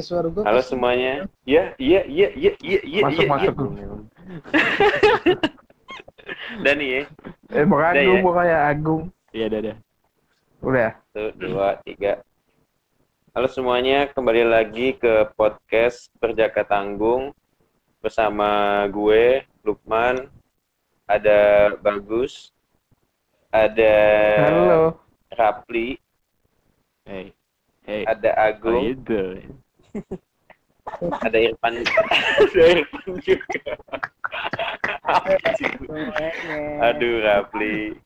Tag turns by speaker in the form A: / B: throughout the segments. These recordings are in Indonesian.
A: Eh, suara gue
B: Halo semuanya. Iya, iya, iya, iya, iya, iya,
C: Masuk,
B: iya,
C: masuk.
B: iya. Dani ya.
C: Eh, Bang
B: Udah
C: Agung,
B: ya?
C: pokoknya Agung.
D: Iya, dah, dah.
C: Udah.
B: Satu, dua, tiga. Halo semuanya, kembali lagi ke podcast Perjaka Tanggung bersama gue, Lukman, ada Bagus, ada
C: Halo.
B: Rapli,
D: Hey. Hey.
B: ada
D: How
B: Agung,
D: you doing?
B: Ada Irfan, ada Irfan juga. Aduh, Rapli.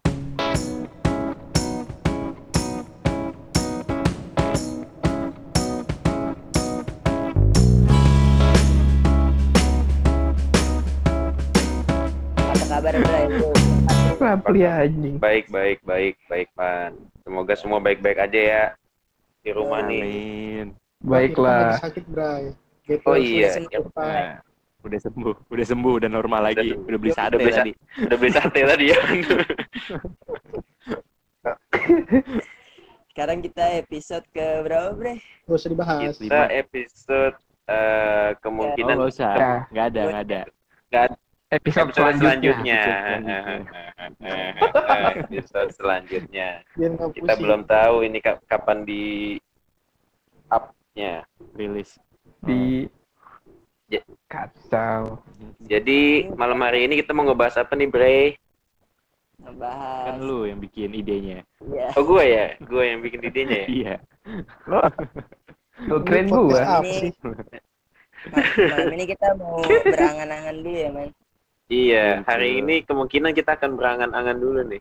E: Apa kabar?
C: Rapli anjing.
B: Baik, baik, baik, baik, Pan. Semoga semua baik-baik aja ya di rumah nih.
D: Amin.
C: Baiklah.
A: Lagi sakit, Bray. Gitu.
B: Oh iya,
E: Sembuh,
B: ya,
E: Pak.
D: Nah, udah sembuh, udah sembuh, udah normal lagi.
B: sembuh.
D: Udah beli
B: Udah
D: sate
B: beli
D: tadi.
B: udah beli sate tadi ya.
E: Sekarang kita episode ke berapa Bray?
A: Gak usah dibahas.
B: Kita episode eh,
D: Oh,
B: kemungkinan
D: nggak usah.
C: Ya.
D: Nggak ada, nggak ada.
C: Episode,
B: episode
C: selanjutnya.
B: selanjutnya.
D: Episode
B: selanjutnya. Kita belum tahu ini kap- kapan di up-nya.
D: Rilis.
C: Di
B: Ya.
C: kacau.
B: Jadi malam hari ini kita mau ngebahas apa nih, Bre?
E: Ngebahas.
D: Kan lu yang bikin idenya.
E: Iya.
B: Oh, gue ya? Gue yang bikin idenya ya?
D: Iya.
C: Lo, lo keren.
A: Apa
E: Ini- Malam ini kita mau berangan-angan dulu ya, man.
B: Iya,
D: Gitu.
B: hari ini kemungkinan kita akan berangan-angan dulu nih.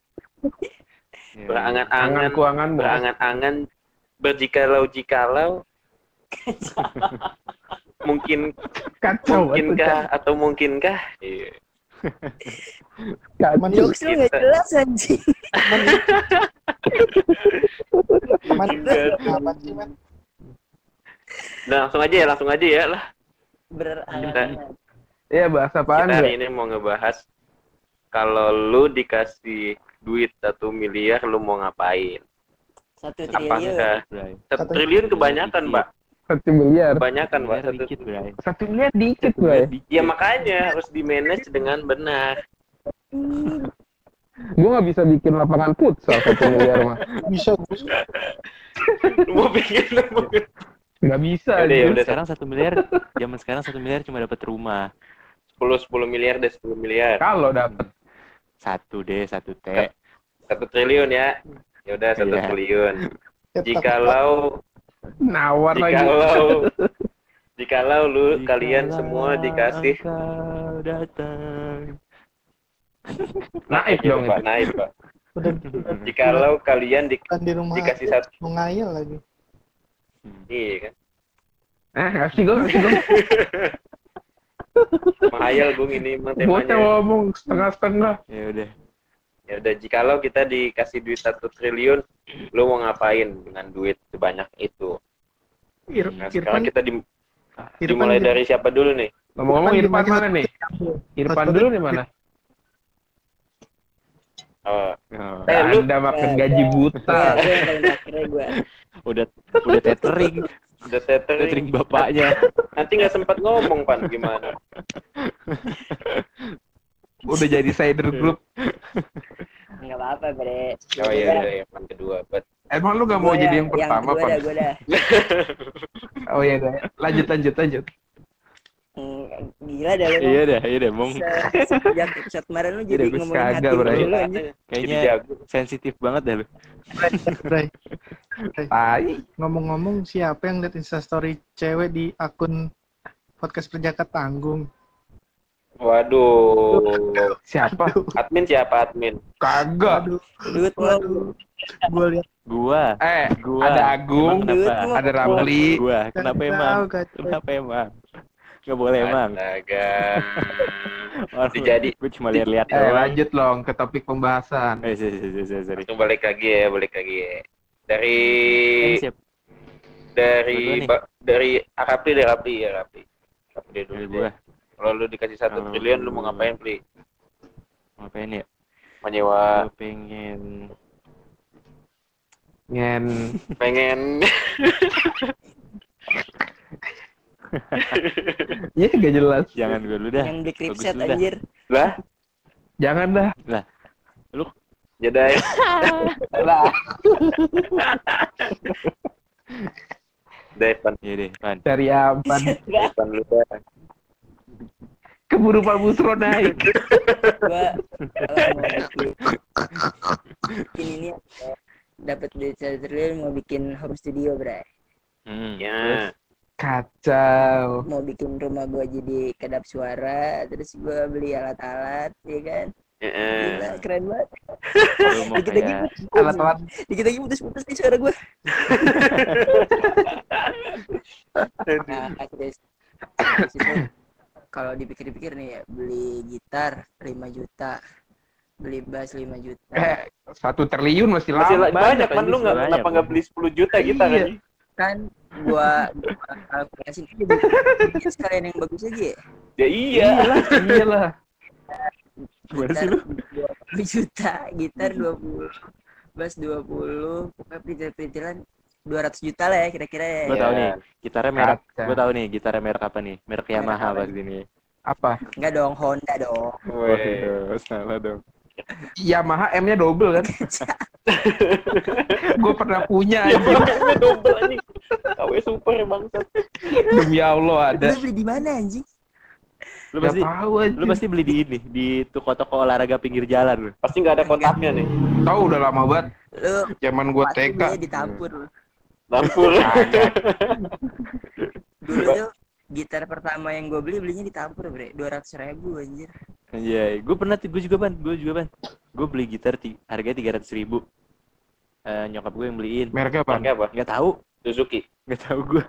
D: Iya.
B: Berangan-angan,
C: Angan kuangan bos.
B: Mungkin
C: Kacau.
B: mungkinkah atau mungkinkah? Iya.
C: Kacau.
E: Jokes lu nggak
B: kita-
E: jelas anjing.
A: Apa sih, man?
B: Nah, langsung aja ya, langsung aja ya lah.
E: Berangan-angan.
C: Iya, bahasa apaan
B: Kita hari ini mau ngebahas kalau lu dikasih duit satu miliar, lu mau ngapain?
E: Satu triliun.
B: Apakah Satu- triliun kebanyakan, Mbak?
C: Satu miliar.
B: Kebanyakan, Mbak.
D: Miliar
B: Satu
D: dikit, Bray.
C: Satu miliar dikit, gue.
D: Dikit.
B: Ya makanya harus di manage dengan benar.
C: Gue nggak bisa bikin lapangan futsal satu miliar mah.
A: Bisa.
B: Lu mau bikin bikin.
C: Nggak bisa.
B: Yaudah,
C: anjing.
B: yaudah.
D: Sekarang satu miliar, zaman sekarang satu miliar cuma dapat rumah.
B: 10 10 miliar deh 10 miliar.
C: Kalau dapet
D: Satu deh, satu T.
B: Satu triliun ya. Ya udah satu
D: Iya.
B: triliun.
A: Cetak.
B: Jikalau
C: nawar lagi.
B: jikalau jikalau lu
D: Jikalau
B: kalian semua dikasih
D: datang.
C: Naik
B: Iya,
C: dong
B: Pak, naik, Pak. Jikalau kalian di-
A: di rumah
B: dikasih satu
A: mengayal lagi.
B: iya kan.
C: Eh, ngasih gue, ngasih gue.
B: Menghayal Bung ini emang
C: Bocah
B: temanya.
C: ngomong setengah-setengah.
D: Ya udah.
B: Ya udah jikalau kita dikasih duit satu triliun, lu mau ngapain dengan duit sebanyak itu?
A: Ir
B: Nah, sekarang
A: Irfan,
B: kita di-
A: Irfan
B: dimulai dari siapa dulu nih?
C: Ngomong-ngomong
A: Irfan
C: Irfan mana nih? Irfan dulu nih mana?
B: Oh,
D: Oh,
B: Eh, lu-
C: Anda makan
E: Eh,
C: gaji buta.
E: akhirnya gue.
D: udah udah tethering,
B: udah tethering.
D: tethering bapaknya.
B: Nanti nggak sempat ngomong, Pan. Gimana?
C: Udah jadi cider group.
E: Enggak apa-apa, Bre.
B: Oh iya, iya, iya, Pan kedua. Bet.
C: Emang lu gak mau
E: Gua
C: jadi
E: ya,
C: yang pertama,
E: Yang gue dah.
C: Oh iya, dah. lanjut, lanjut, lanjut.
E: Hmm, Gila dah lu.
D: Iya dah, iya dah, Mong.
E: Se- Sejak episode kemarin lu jadi
C: Gus,
E: ngomongin hati
C: kagak,
E: lu dulu.
B: Jadi
D: Kayaknya sensitif banget dah lu.
A: Bray.
C: Tai.
A: Ngomong-ngomong, siapa yang liat instastory cewek di akun podcast Perjaka Tanggung?
B: Waduh.
C: Siapa?
B: Admin siapa admin?
C: Kagak.
E: Duit
A: waduh. Gue lihat
D: Gua,
C: Eh,
D: gua.
C: ada Agung,
D: Emang kenapa?
C: Ada Ramli.
D: Gua, kenapa emang? Kenapa emang? Gak boleh emang.
B: Astaga.
D: Orang
B: Dijadi-
D: gue cuma lihat-lihat
C: Eh,
D: doang.
C: lanjut long ke topik pembahasan.
D: Eh, sorry, sorry, sorry, sorry.
B: Langsung balik lagi ya, balik lagi ya. Dari
D: Eh, siap.
B: dari dari Rapli ya Rapli. Rapli dulu
D: Dari
B: deh. Kalau lu dikasih satu triliun, lu mau ngapain, Pli?
D: Ngapain ya?
B: Menyewa,
D: pengen
C: Ngen.
B: pengen
C: Iya gak jelas.
D: Jangan gue dulu dah.
E: Yang beli kripset
D: lu
E: anjir.
B: Lah,
C: Jangan dah.
B: Jedai.
C: Lah.
B: Depan,
D: Iya deh, Pan.
C: Cari aman.
B: depan lu dah.
C: Keburu Pak Busro naik.
E: Gua bikin, ini dapat duit satu triliun mau bikin home studio, Bre.
D: Hmm.
B: Ya.
C: Kacau.
E: Mau bikin rumah gua jadi kedap suara, terus gua beli alat-alat, ya kan?
B: Heeh.
E: Gila, keren banget. Dikit lagi,
C: Alat-alat
E: dikit lagi putus-putus nih suara gua. Nah, terus, terus kalau dipikir-pikir nih ya, beli gitar 5 juta, beli bass 5 juta.
C: eh satu triliun masih
B: Masih
C: lama.
B: la- banyak kan lu nggak
D: banyak,
B: kenapa nggak beli 10 juta gitu
C: Iya.
B: kan?
E: kan gua gua kalkulasi ini bikin sekalian yang bagus aja ya.
B: Ya iya.
C: Iyalah, iyalah.
D: Gimana
E: gitar
D: sih lu?
E: 20 juta gitar 20 bass 20 pokoknya perintil-perintilan 200 juta lah ya kira-kira ya
D: Gue
B: Iya.
D: tahu nih, gitarnya merek. Gue tahu nih, gitarnya merek apa nih? Merek Yamaha
E: apa
D: pasti nih.
C: Apa?
E: enggak dong Honda dong.
D: Waduh, salah dong.
C: Yamaha M-nya double kan? Gue pernah punya
B: Ya
C: anjir.
B: makanya double anjing. KW super bangsat.
C: Demi Allah ada.
E: lu beli di mana anjing
D: Lu pasti
C: tahu
D: lu pasti beli di ini, di toko-toko olahraga pinggir jalan lu.
B: Pasti nggak ada kotaknya nih.
C: Tahu udah lama banget.
E: lu
C: Zaman gue
E: pasti
C: TK.
E: belinya
B: Lampur.
E: dulu tuh gitar pertama yang gue beli belinya ditampur bre 200 ribu anjir
D: Iya, gue pernah gue juga ban, gue juga ban. Gue beli gitar ti harganya tiga ratus ribu. Eh, nyokap gue yang beliin.
C: Mereknya apa?
B: Pakai apa?
D: Nggak tahu,
B: Suzuki.
D: nggak tahu gue,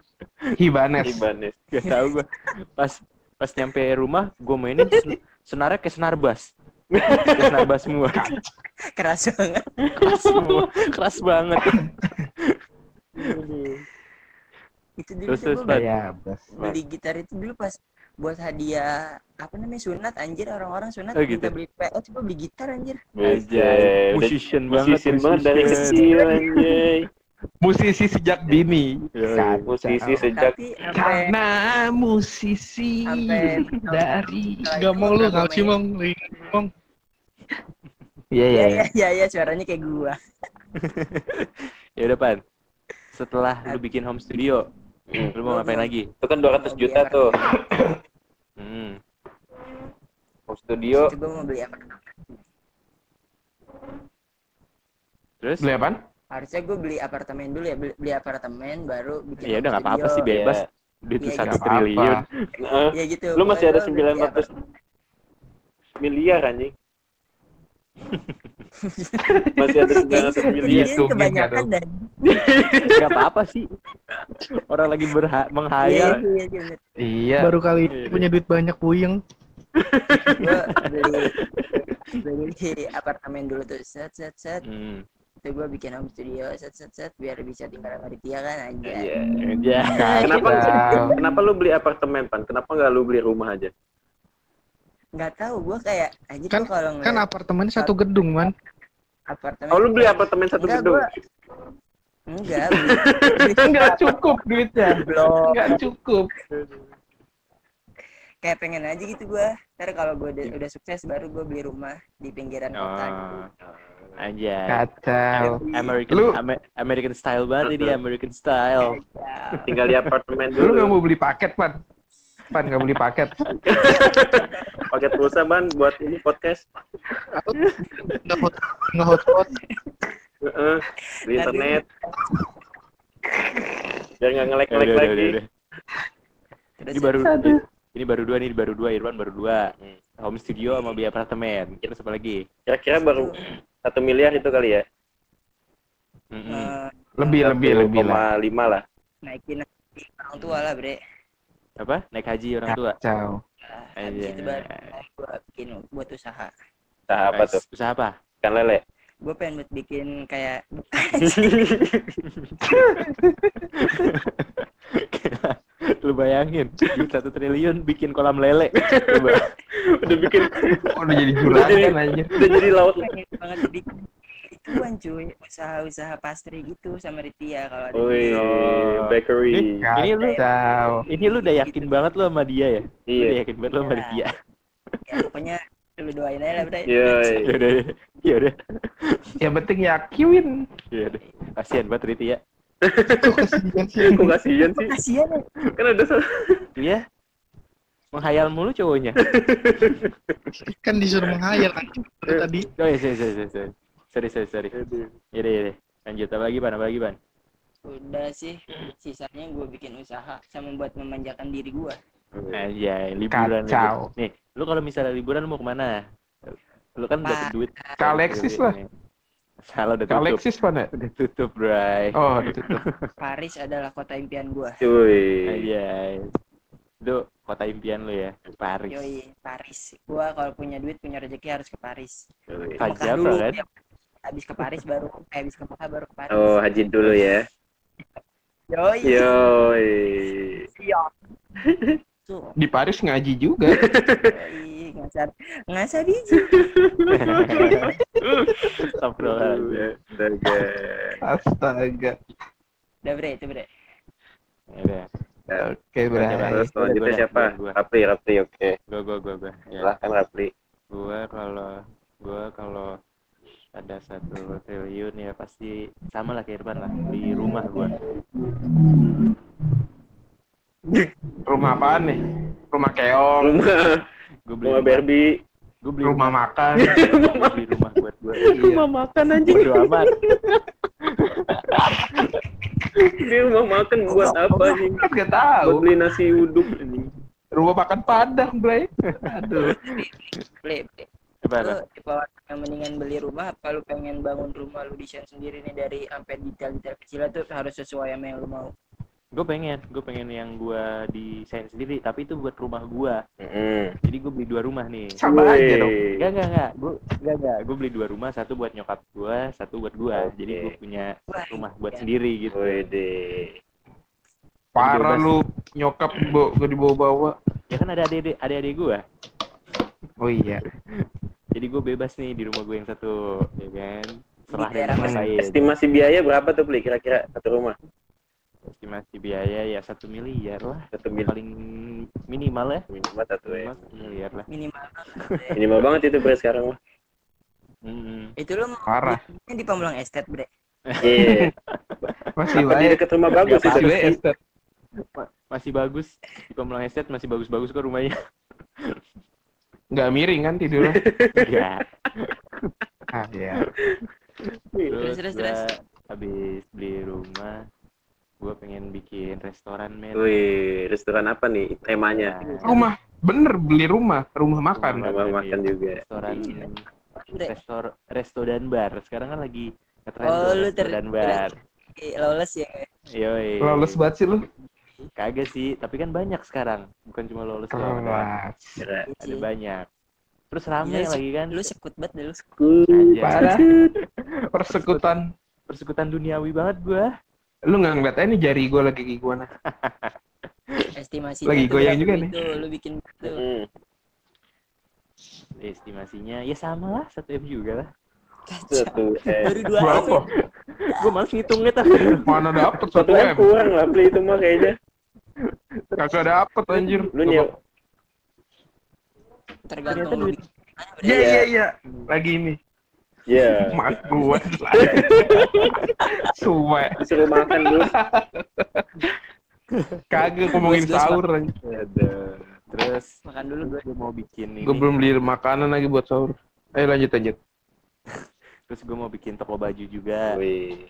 C: Hibanes.
B: Ibanez.
D: nggak tahu gue. Pas pas nyampe rumah, gue mainin sen- senarnya kayak senar bass. Kayak senar bass semua.
E: keras banget
D: Keras semua, keras banget.
E: Itu dulu
D: Terus, terus,
E: gua
D: Pan.
C: Ya,
E: beli gitar itu dulu pas buat hadiah apa namanya sunat anjir orang-orang sunat
D: Oh,
E: minta
D: gitu.
E: beli PO coba beli gitar anjir
B: Udah
D: musician banget.
B: musician banget dari kecil anjay.
C: Musisi sejak dini.
D: Iya,
B: Musisi sejak
C: Karena musisi dari
A: Gak mau lu, nggak cimong. Ngomong.
C: Iya
E: ya
C: iya.
E: ya ya ya suaranya kayak gua
D: Ya udah pan. Setelah lu bikin home studio,
B: Hmm.
D: lu mau ngapain lagi?
B: itu kan 200 juta tuh.
D: Hmm.
B: Home studio
E: itu mau beli apartemen
D: Terus?
C: Beli apaan?
E: harusnya gua beli apartemen dulu ya beli, beli apartemen baru bikin
D: Ya udah nggak apa-apa sih bebas. Duit lu
E: Iya,
D: satu triliun.
B: Heeh.
E: ya gitu
B: Lu masih ada
E: Pokoknya gua beli
B: 900 miliar anjing. Masih ada 900
E: apartemen.
B: miliar.
E: Kayaknya
C: Hitungin
E: kebanyakan dan
D: Gak apa-apa sih. Orang lagi berha
E: iya
D: menghayal.
E: iya iya bener.
C: Iya.
A: Baru kali
D: Iya.
A: punya duit banyak puyeng.
E: beli beli apartemen dulu tuh set set set
D: Hmm.
E: itu gua bikin home studio set set set biar bisa tinggal sama Ditya kan aja
B: Iya.
D: Ya.
B: Kenapa kenapa lu beli apartemen, Pan? Kenapa nggak lu beli rumah aja?
E: Nggak tahu gua kayak aja
A: Kan-
E: kalau
A: Kan
E: ngeliat
A: apartemen satu gedung, man.
E: apartemen
B: Oh, lu beli apartemen satu
E: Enggak,
B: gedung?
E: gua- enggak beli, beli
C: Enggak cukup duitnya.
E: belum
C: Enggak cukup.
E: kayak pengen aja gitu gua ntar kalau gua udah, udah sukses baru gua beli rumah di pinggiran kota gitu.
D: Oh. Aja.
C: Kacau.
D: American
C: Lu-
D: Ame- American style banget ini American style.
B: Tinggal di apartemen
C: Lu nggak
B: dulu.
C: mau beli paket, Pan? Pan nggak beli paket.
B: Paket pulsa, Ban, buat ini podcast.
A: Nggak hot, nggak hotspot.
B: Heeh. Di internet. Biar nggak ngelek-ngelek lagi.
D: udah, udah.
E: terus
D: Ini baru ini baru dua nih, baru dua Irwan baru dua. Home studio sama beli apartemen. Terus apa lagi?
B: Kira-kira baru satu miliar itu kali ya?
D: Mm-mm.
E: eh,
C: Lebih lebih lebih lah.
B: 1,5 lah.
E: naikin orang tua lah bre
D: Apa? Naik haji orang tua.
C: Kacau.
E: Nah,
D: Aja.
E: habis itu baru gua bikin buat usaha
B: Usaha apa tuh?
D: Usaha apa?
B: Ikan lele.
E: gue pengen buat bikin kayak
D: Lu bayangin, duit satu triliun bikin kolam lele.
B: Udah bikin
C: Udah jadi juragan anjir.
B: udah jadi laut
E: pengen banget bikin ituan cuy usaha-usaha pastry gitu sama Ritia kalau ada
D: Oh.
B: bakery.
D: Ini lu
C: Kacau.
D: ini lu udah yakin banget lu sama dia ya? Lu
B: Iya.
D: udah yakin banget lu sama
E: Iya.
D: dia.
E: ya pokoknya lu doain aja lah bro
B: Iya.
D: Ya udah, ya udah,
C: Yang penting yakin.
D: ya udah. Kasihan banget Riti.
A: Kok kasihan sih?
B: Kok kasihan sih?
E: kasihan ya
B: Kan ada salah.
D: Iya. Menghayal mulu cowoknya.
A: Kan disuruh menghayal kan tadi.
D: Oh iya, sorry, sorry, sorry, sorry. Sorry, sorry, sorry. Yaudah, yaudah. Lanjut, apa lagi, Ban? Apa lagi, Ban?
E: udah sih sisanya gue bikin usaha sama buat memanjakan diri gue
D: Aja, liburan.
C: Kacau.
D: Nih, lu kalau misalnya liburan mau ke mana? Lu kan dapet duit.
C: Ke Alexis lah.
D: Salah udah
C: Ke
D: tutup.
C: Alexis mana?
D: Udah tutup, bray.
C: Oh, ditutup.
E: Paris adalah kota impian gue
B: Cuy.
D: Aja. Itu kota impian lu ya, Paris.
E: yoi Paris gue kalau punya duit punya rezeki harus ke Paris dulu
D: kan?
E: ya. Habis ke Paris baru eh, habis ke Mekah baru ke Paris
B: Oh, haji dulu ya.
E: yoi
B: Yoi.
E: siap tuh
C: Di Paris ngaji juga.
E: yoi ngasar ngasar biji
D: Astagfirullahaladzim.
B: Astaga.
C: Astaga.
E: udah bre itu bre
D: Yaudah,
C: Oke, Bray.
B: Terus selanjutnya siapa? Rapli, Rapli, oke.
D: gua, gua, gua, gua. Ya.
B: Silahkan Rapli.
D: gua kalau gua kalau ada satu triliun ya pasti sama lah kayak Irfan lah di rumah gua
C: Rumah apaan nih? Rumah keong,
B: Rumah,
D: gua beli
B: rumah Barbie.
D: gua beli
C: rumah makan.
D: gua beli rumah buat gua
C: Iya.
B: makan anjing.
D: bodo amat
B: Dia rumah makan buat apa anjing?
C: Kan gak
B: Buat
C: tahu.
B: beli nasi uduk anjing.
C: Rumah makan Padang, Bray. Aduh.
E: ble ble
D: apa
E: yang mendingan beli rumah apa lu pengen bangun rumah lu desain sendiri nih dari sampai detail-detail kecilnya tuh harus sesuai sama yang lu mau
D: gue pengen gue pengen yang gua desain sendiri tapi itu buat rumah gua
B: Mm.
D: jadi gue beli dua rumah nih
C: Sama aja dong.
D: Enggak, enggak, enggak. Gue enggak, enggak. Gue beli dua rumah, satu buat nyokap gua, satu buat gua.
B: Oke.
D: Jadi gue punya
E: Wah,
D: rumah buat
E: iya.
D: sendiri gitu.
B: Wede.
C: Parah lu nyokap gue dibawa-bawa.
D: Ya kan ada adik-adik adik-adik gua.
C: Oh iya.
D: Jadi gue bebas nih di rumah gue yang satu, ya kan. Serah
E: daerah
D: ngerasain.
B: Estimasi biaya berapa tuh beli kira-kira satu rumah?
D: Estimasi biaya ya satu miliar lah.
B: Satu mil
D: Paling minimal ya.
B: minimal satu ya.
D: Miliar lah.
E: minimal
B: Minimal banget itu bre sekarang mah.
D: Mm-mm.
E: itu mau
C: Parah.
E: belinya di Pamulang Estate bre
B: Iya.
C: Masih
B: Apa di dekat rumah bagus itu?
C: Masih baik, Esther.
D: Masih bagus. Di Pamulang Estate masih bagus-bagus kok rumahnya.
C: Nggak miring kan tidurnya?
D: Enggak.
C: Ah, iya.
E: Terus, terus,
D: habis beli rumah, gue pengen bikin restoran men.
B: Wih, restoran apa nih temanya?
D: Nah,
C: Rumah. Bener, beli rumah. Rumah makan.
D: Rumah
B: Rumah makan
D: iya.
B: juga.
D: restoran
E: Iya.
D: restor resto dan bar sekarang kan lagi ngetren
E: Oh,
D: resto dan bar
E: lawless ya
D: yoi
C: Lawless banget sih lu.
D: Kagak sih tapi kan banyak sekarang bukan cuma lawless doang ada, ada banyak terus rame
E: Iya,
D: lagi kan
E: lu sekut banget deh lu
D: Anjay.
C: Parah. Persekutan.
D: persekutan duniawi banget gua
C: Lu nggak ngeliat nih jari gue lagi gimana.
E: estimasi
C: Lagi goyang juga nih.
E: lu bikin itu
B: Mm.
D: estimasinya ya sama lah satu m juga lah
B: Satu eh.
E: baru dua
C: Berapa?
D: gua males ngitungnya tuh
C: Mana dapet
B: Satu
C: satu
B: M
C: M?
B: kurang lah beli itu mah kayaknya.
C: Kagak dapet anjir.
B: Lu nyew.
E: tergantung lu.
C: Iya iya iya. Lagi ini.
B: Iya.
C: Mas gue. Suwe.
B: Disuruh makan dulu.
C: Kagak ngomongin sahur
D: ada terus
E: makan dulu gue
D: gue mau bikin ini
C: Gue belum beli makanan lagi buat sahur. Ayo lanjut lanjut.
D: Terus gue mau bikin toko baju juga
B: Wih.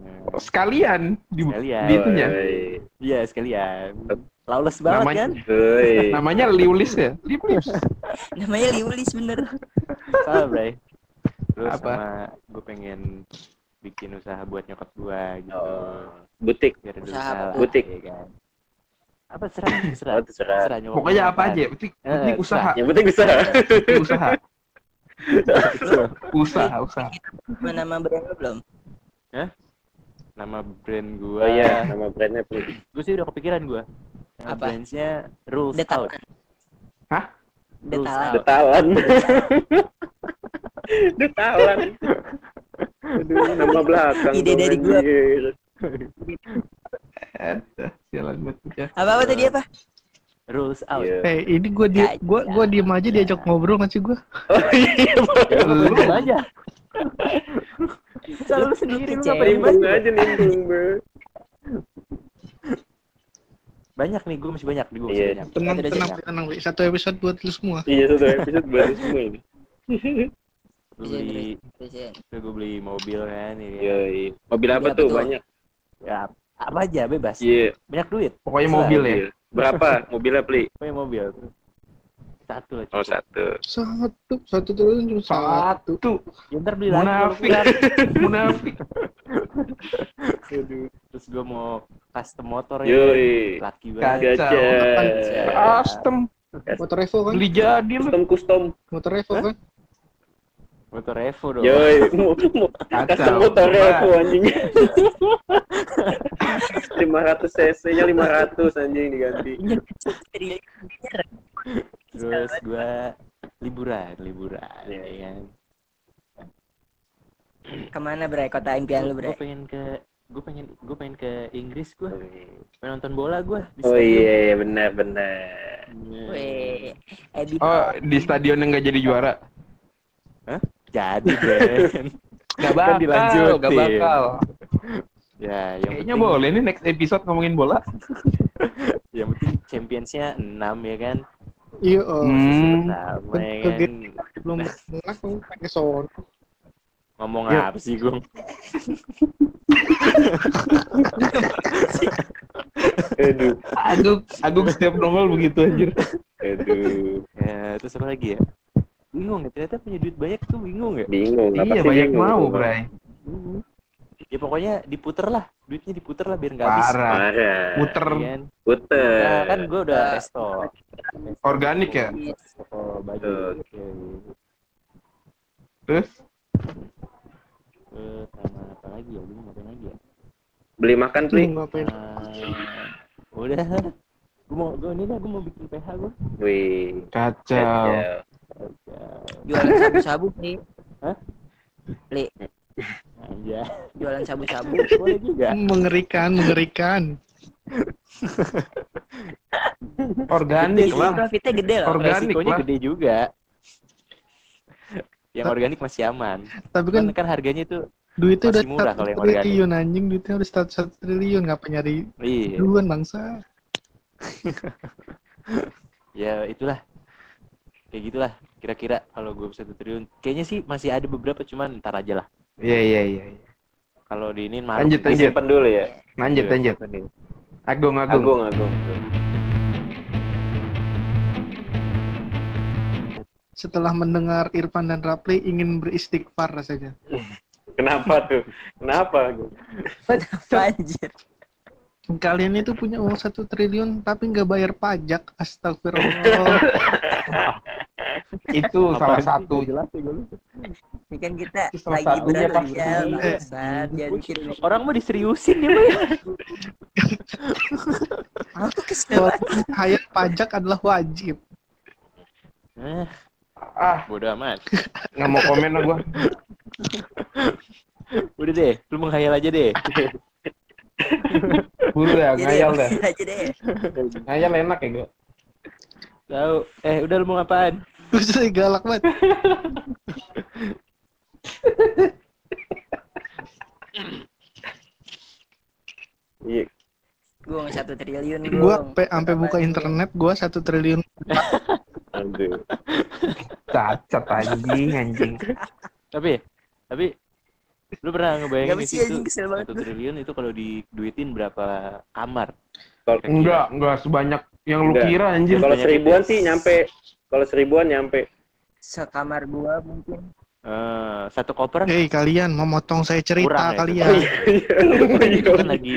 D: Nah,
C: Sekalian di,
D: Sekalian.
C: di itunya.
B: Wih.
D: iya sekalian lawless banget
C: Namanya-
D: kan
B: Wih.
C: Namanya Liulis ya? Liulis.
E: namanya liulis bener
D: salah bray terus
C: Apa?
D: sama gue pengen bikin usaha buat nyokap gue gitu
B: Oh. Butik.
D: biar
E: Usaha
D: usaha
B: Butik.
D: ya kan apa serah serah
B: Oh,
D: serah
C: Pokoknya apa aja, penting,
D: Eh,
C: penting usaha,
B: Yang penting
C: penting usaha, usaha, usaha.
E: Gua nama brand lu belum
D: nama brand gue
B: Oh iya, nama brandnya beli.
D: gue sih udah kepikiran gue nama
E: Apa?
D: brandsnya rules
E: detalan
D: out
C: Hah?
D: Rules
E: detalan
D: out.
B: Detalan. Detalan. Aduh, nama belakang.
E: Ide dari gua.
C: Aduh, sialan banget ya.
E: Apa apa tadi apa?
D: Rules out.
B: Iya.
A: Eh, ini gue di gua gua diem aja diajak ngobrol nggak sih gue?
B: Oh iya,
D: Ya, lu diem aja. Kalau lu sendiri lu ngapain
B: nimbung
D: aja?
B: nimbung, bro.
D: Banyak nih, gue masih banyak nih, gue masih
B: Iya.
D: banyak.
A: Tenang,
E: Ada
A: tenang,
E: jejak.
A: tenang, Wi. Satu episode buat lu semua.
B: Iya, satu episode baru semua ini.
D: Gue beli,
E: Present.
D: gue beli mobil kan, ya.
B: Iya, iya. Mobil apa
E: Mobil apa
B: tuh?
E: tuh?
B: Banyak.
D: ya apa aja bebas.
B: Iya.
D: Banyak duit.
C: Pokoknya
D: Terserah.
C: mobil ya.
B: Berapa mobilnya, Pli?
D: Pokoknya mobil. Satu lah.
B: Oh, satu.
A: Satu, satu triliun cuma satu.
C: Satu.
D: Ya, ntar beli lagi.
C: Munafik. Munafik.
D: Terus gue mau custom motor ya.
B: Yoi.
D: Laki banget.
C: Kacau.
B: Gajah.
C: Custom.
A: Motor Evo kan?
C: Beli jadi lu.
B: Custom custom.
A: Motor Evo kan?
D: Motor Evo dong.
B: Yoi. Custom motor
C: Coba.
B: Evo anjing. 500 cc-nya 500 anjing diganti.
D: Terus gue liburan, liburan.
B: Iya.
D: Ya kan.
E: Ke mana bre? Kota impian lu bre?
D: Gue pengen ke gue pengen gue pengen ke Inggris gue pengen nonton bola gue di
B: Oh iya, benar benar.
D: Iya.
C: Oh, di stadion yang nggak jadi juara.
D: Jadi Ben
C: Gak
D: Kan
C: bakal,
D: dilanjutin.
C: gak bakal.
D: ya yang
C: Kayaknya
D: penting,
C: boleh nih next episode ngomongin bola.
D: yang penting championsnya 6 ya kan
A: Iya, oh.
C: Hmm.
D: pertama ya kan
A: belum menang kamu pakai sono.
D: ngomong
C: Yuk.
D: apa sih gue
B: Aduh,
C: Agung, Agung setiap nongol begitu anjir.
B: aduh.
D: ya terus apa lagi ya bingung ya ternyata punya duit banyak tuh bingung ya
B: Bingung, apa
C: Iya banyak
B: bingung?
C: mau, Bray.
D: ya pokoknya diputer lah duitnya diputer lah biar nggak habis
C: Parah. Muter
D: Iya kan?
B: Puter.
D: Nah, kan gue udah
E: Nah.
D: resto
C: organik ya.
D: toko baju. Oke.
C: Terus
D: Eh, sama apa lagi ya bingung ngapain lagi ya
B: Beli makan, Pli.
A: Lu ngapain?
D: Ah, udah gue mau gue ini dah gue mau bikin PH gue
B: Wih.
C: kacau.
B: Kacau.
E: Jualan sabu-sabu nih.
D: Hah?
E: Li,
D: aja
E: jualan sabu-sabu.
D: boleh juga
A: Mengerikan, mengerikan.
C: Organik lah.
E: profitnya gede loh.
C: Organik
D: resikonya
C: lah.
D: gede juga yang organik masih aman
A: Tapi
D: kan
A: kan
D: kan harganya tuh
A: duitnya udah
D: murah
A: satu
D: kalau yang organik.
A: triliun anjing, duitnya udah satu satu triliun, ngapa nyari
D: iya
A: duluan bangsa?
D: ya itulah kayak gitulah kira-kira kalau gue satu triliun kayaknya sih masih ada beberapa cuman ntar aja lah
C: Iya iya iya. iya.
D: kalau di ini
C: Lanjut, lanjut.
B: Disimpan dulu ya.
C: Lanjut
D: Iya.
C: lanjut. Agung Agung.
B: Agung, Agung.
A: Setelah mendengar Irfan dan Rapli ingin beristighfar rasanya.
B: Kenapa tuh? Kenapa, Agung?
E: Apa anjir?
A: Kalian itu punya uang satu triliun tapi nggak bayar pajak, astagfirullah.
C: Itu salah satu.
D: Jelas ya.
E: Ini kan kita
C: Itu salah
E: lagi
C: satunya, Pak.
E: bersosial,
A: Eh.
E: bangsat. Jangan mikir
D: orang mau diseriusin ya ya
E: Aku kesel
A: hayal pajak adalah wajib.
D: eh,
C: Ah,
D: bodo amat
C: nggak mau komen lah gua.
D: udah deh lu menghayal aja deh
C: Buru ya, ngayal dah.
E: mikir aja deh.
C: Ngayal enak ya gua.
D: tahu eh udah lu mau ngapain
A: Bisa galak banget.
B: Iya.
E: Gue nggak satu triliun
A: sampai sampai buka internet gua satu triliun.
B: Aduh.
C: Cacat anjing anjing.
D: tapi tapi lu pernah
E: Gak
D: ngebayangin
E: mesti
D: itu
E: anjing kesel banget
D: satu triliun itu kalau diduitin berapa kamar
B: Kalau
C: Enggak, enggak sebanyak yang lu kira anjir.
B: kalau seribuan
D: itu.
B: sih nyampe. Kalau seribuan nyampe.
E: Sekamar gua mungkin.
D: Eh, satu koper
A: Hei kalian mau motong saya cerita
D: Kurang ya,
A: kalian.
D: lu kan lagi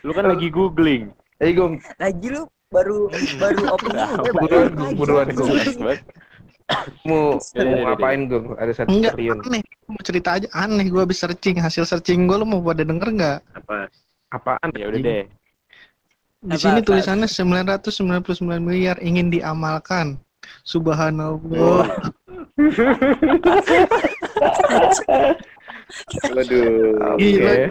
D: lu kan lagi googling
C: Eh Gong,
E: Lagi lu baru baru opening
D: Nah,
C: buruan, buruan, Gong. Mau mau ngapain Gong? Ada satu
A: Enggak
C: triliun.
A: aneh. Mau cerita aja aneh gua habis searching hasil searching gua lu mau pada denger nggak?
B: Apa?
C: Apaan?
D: ya udah deh
A: Di
E: Apa,
A: sini
E: apa?
A: tulisannya 999 miliar ingin diamalkan. Subhanallah.
B: Waduh,
A: Gila.
C: Oke.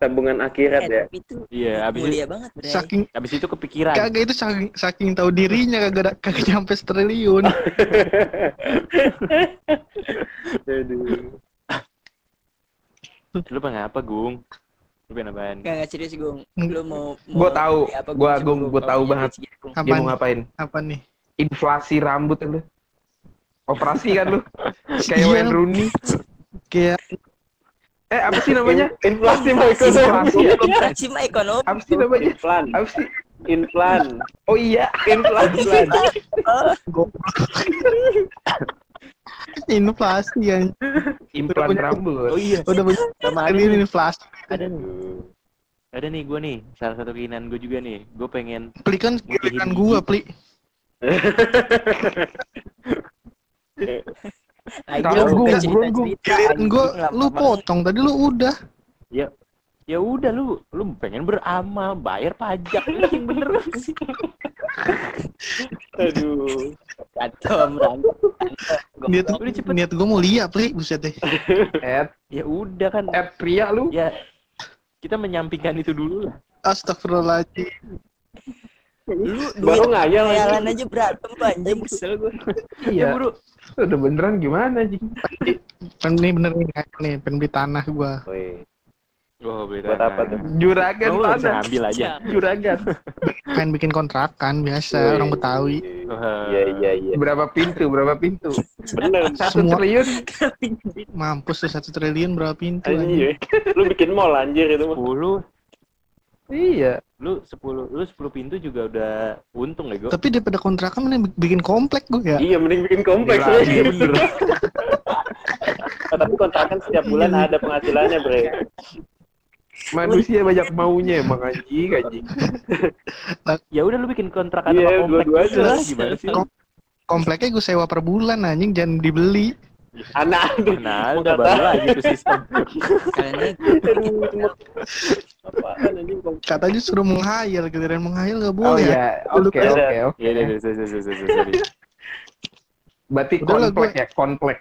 B: tabungan akhirat
E: Eh,
B: ya.
E: itu
D: Iya, abis itu,
E: banget
A: Saking
D: abis itu kepikiran.
A: kagak itu saking saking tahu dirinya kagak ada- kagak nyampe triliun.
B: Aduh.
D: Lu pengen apa, Gung? Lu pengen apaan?
E: Gak, gak serius Gung. Lu mau, mau
C: Gua tahu.
E: apa,
C: Gua-
E: Gung.
C: gua tahu banget. Dia
A: Apa
C: mau ngapain?
A: apa nih?
C: Inflasi rambut lu. Operasi kan lu? Kayak
A: Iya.
C: Wayne Rooney.
A: Kayak
C: Eh, apa sih namanya?
B: Inflasi mah
C: Inflasi ya?
E: Operasi mah ekonomi
C: Apa sih namanya?
B: Inflan,
C: Apa sih?
B: inflan,
C: Oh iya.
B: inflan.
A: inflasi kan.
C: Implan rambut.
D: Oh iya,
A: Udah banyak
D: sama nih.
A: inflasi.
D: Ada nih. Ada nih gue nih, salah satu keinginan gue juga nih. Gue pengen
A: Pli kan kirikan gua, Pli.
E: Ayo,
C: Kalau
E: bukan
C: Gung,
E: cerita-cerita.
C: Gung,
A: Kirikan gua
E: Anjing,
A: lu potong tadi lu udah.
D: ya udah lu lu pengen beramal bayar pajak yang bener sih
B: Aduh.
E: Atom, rangkap.
A: Niat niat gua mau lihat, Pli, buset deh.
C: Ed,
D: ya udah kan
C: Ed pria lu.
D: ya kita menyampingkan itu dulu lah
A: Astagfirullahaladzim.
E: Lu
B: Baru ngayal lagi.
E: khayalan aja berantem lu anjing kesel gue.
C: Iya.
D: ya bro
C: Udah beneran gimana, Jing?
A: Pen nih bener nih, nih pengen beli tanah gua.
B: Woi,
D: oh beda
B: buat apa tuh?
C: Juragan
D: Lu bisa
C: tanah.
D: ngambil aja
C: Juragan.
A: Pengen bikin kontrakan biasa orang Betawi.
B: Iya, iya, iya.
C: Berapa pintu? Berapa pintu?
B: Bener.
C: Satu
A: Semua-
C: triliun.
A: Mampus tuh satu triliun berapa pintu.
B: Anjir. Lu bikin mall anjir itu mah.
D: 10
C: Iya.
D: lu 10 lu 10 pintu juga udah untung ya gue
A: Tapi daripada kontrakan mending bikin komplek gua ya.
B: Iya, mending bikin aja.
C: iya bener.
B: Tapi kontrakan setiap bulan ada penghasilannya, Bre.
C: Manusia banyak maunya emang anjing, anjing.
D: ya udah lu bikin kontrakan
B: Iya,
D: sama komplek
B: dua-dua
D: gitu
B: aja.
D: gimana sih
A: Kom- Kompleknya gue sewa per bulan anjing jangan dibeli.
B: Anak aduh.
D: nah
B: Mau
D: udah baru lagi tuh sistem
E: Kalian
B: Apaan.
A: Katanya suruh menghayal, giliran menghayal gak
C: Oh
A: boleh.
C: iya, oke
B: Ada.
C: oke oke.
D: ya udah udah sorry, sorry, sorry, sorry.
C: Berarti ya, komplek.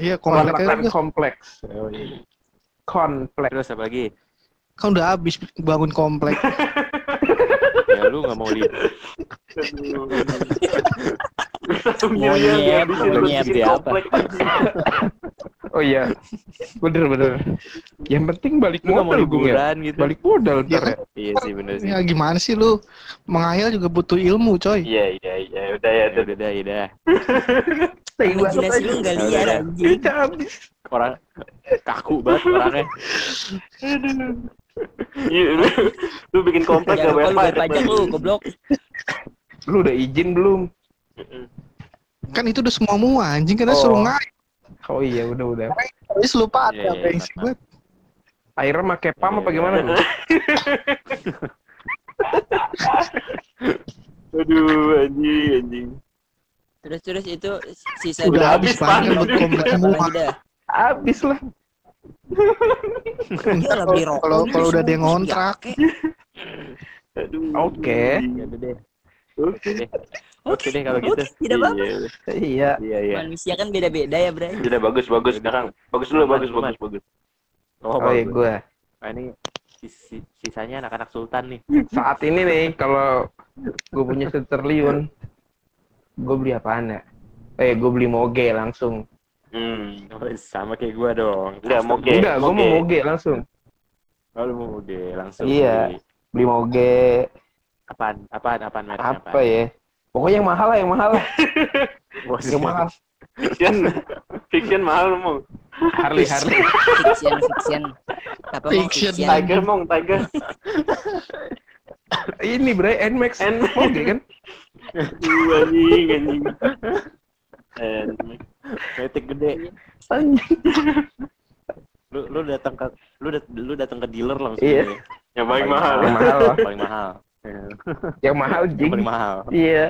A: Iya, kompleknya
C: Kontrakan
A: gue
C: kompleks.
D: Oh, iya.
C: Komplek.
D: terus apa lagi
A: kan udah habis bangun komplek.
D: ya lu nggak mau lihat
E: Monyet, monyet dia apa?
C: Oh iya. Bener bener. Yang penting balik
D: lu
C: modal gue ya.
D: gitu
C: Balik modal
A: Iya
C: ntar ya.
D: iya sih bener sih
A: Ya gimana sih lu? Menghayal juga butuh ilmu, coy.
B: Iya, iya, iya. Udah ya, udah.
D: udah dah ya udah
C: Tai banget
E: imajinasi lu nggak
D: Ya udah.
E: anjing.
C: Kita habis.
D: orang kaku banget orangnya
B: Iya, lu, lu bikin komplek
E: Jangan
B: gak bayar
E: pajak lu, goblok.
C: Lu udah izin belum?
A: Kan itu udah semua mua anjing kan
C: Oh.
A: suruh ngayal.
C: Oh iya udah udah.
A: Terus lupa
D: Iya,
A: ada
D: iya,
A: brengsek
D: mantap.
A: banget.
C: Airnya pakai pam apa
D: Iya,
C: gimana?
D: iya.
B: Aduh, anjing, anjing.
E: Terus terus itu sisa
A: Udah habis
B: Bang.
A: buat komplek
E: apa
A: semua.
C: Habis lah.
E: Iya.
A: Kalau kalau udah ada yang ngontrak,
E: diake.
B: Aduh.
C: Oke.
D: udah deh kalau gitu
E: Oke, tidak apa-apa.
B: Iya,
C: Iya.
B: iya, iya.
E: Manusia kan beda-beda ya, Bray.
B: Udah bagus, bagus sekarang. Bagus dulu, bagus, bagus, bagus.
D: oh,
C: Oh iya gue.
D: Nah, ini sis- sisanya anak-anak sultan nih
C: Saat ini nih kalau gue punya satu triliun, gue beli apaan ya? Eh gue beli moge langsung.
B: Hmm.
D: Oh, sama kayak gua dong
B: Enggak, moge.
C: Enggak, gue mau moge langsung.
D: oh lu mau moge langsung
C: Iya.
D: beli.
C: Beli moge
D: apaan apaan apaan mereknya
C: apa ya? Pokoknya yang mahal lah, yang mahal lah.
D: Wah,
C: Yang mahal.
B: Fiction, fiction mahal mau.
C: Harley, Harley.
E: Fiction, fiction. Apa
A: Fiction.
E: fiction?
B: Tiger mong, Tiger.
C: Ini bre, Nmax.
B: Nmax.
C: Moge kan?
B: Aduh, anjing, anjing. Anjing.
D: Metik gede
C: Anjing.
D: lu lu datang ke lu dat, lu datang ke dealer langsung
C: Iya.
D: ya.
B: Yang paling mahal.
C: Yang mahal
D: paling mahal Iya.
C: Yang mahal,
D: Yang
C: jing.
D: paling mahal
C: Iya.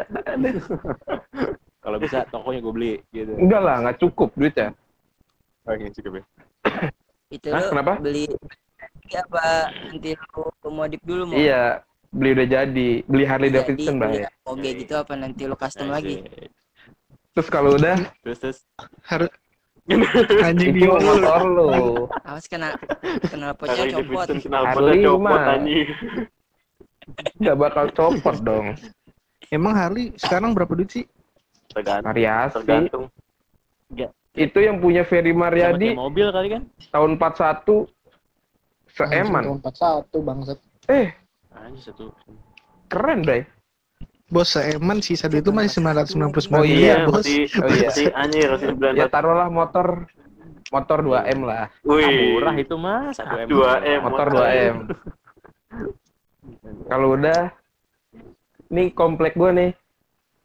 D: kalau bisa tokonya gue beli gitu
C: Enggak lah, nggak cukup duitnya.
D: oke cukup ya
E: Itu
C: Hah, kenapa?
E: beli beli apa nanti lu modif dulu mau
C: Iya, beli udah jadi. Beli Harley
E: jadi
C: Davidson bang ya.
E: moge gitu apa nanti lu custom lagi.
C: Terus kalau udah
D: Terus terus
A: Harus anjing bingung.
C: motor lu.
E: Awas kena kena
B: Harley
E: copot.
C: Harley mah. Nggak bakal copot dong.
A: Emang Harley sekarang berapa duit sih?
B: Tergantung.
C: Variasi.
B: Tergantung.
C: Itu yang punya Ferry Mariadi
D: mobil kali kan?
C: tahun 41 seeman.
A: Empat satu bangsat.
C: Eh,
D: Anjir satu.
C: keren, Bray.
A: Bos seeman sisa duit itu masih 999
C: Oh iya,
A: bos.
B: masih,
C: Oh iya.
B: masih anjir, masih
C: Ya
B: 94.
C: taruhlah motor motor 2M lah.
D: Ah,
B: Wih,
D: murah itu mas, satu M.
B: 2M.
C: Motor 2M. Kalau udah nih komplek gua nih.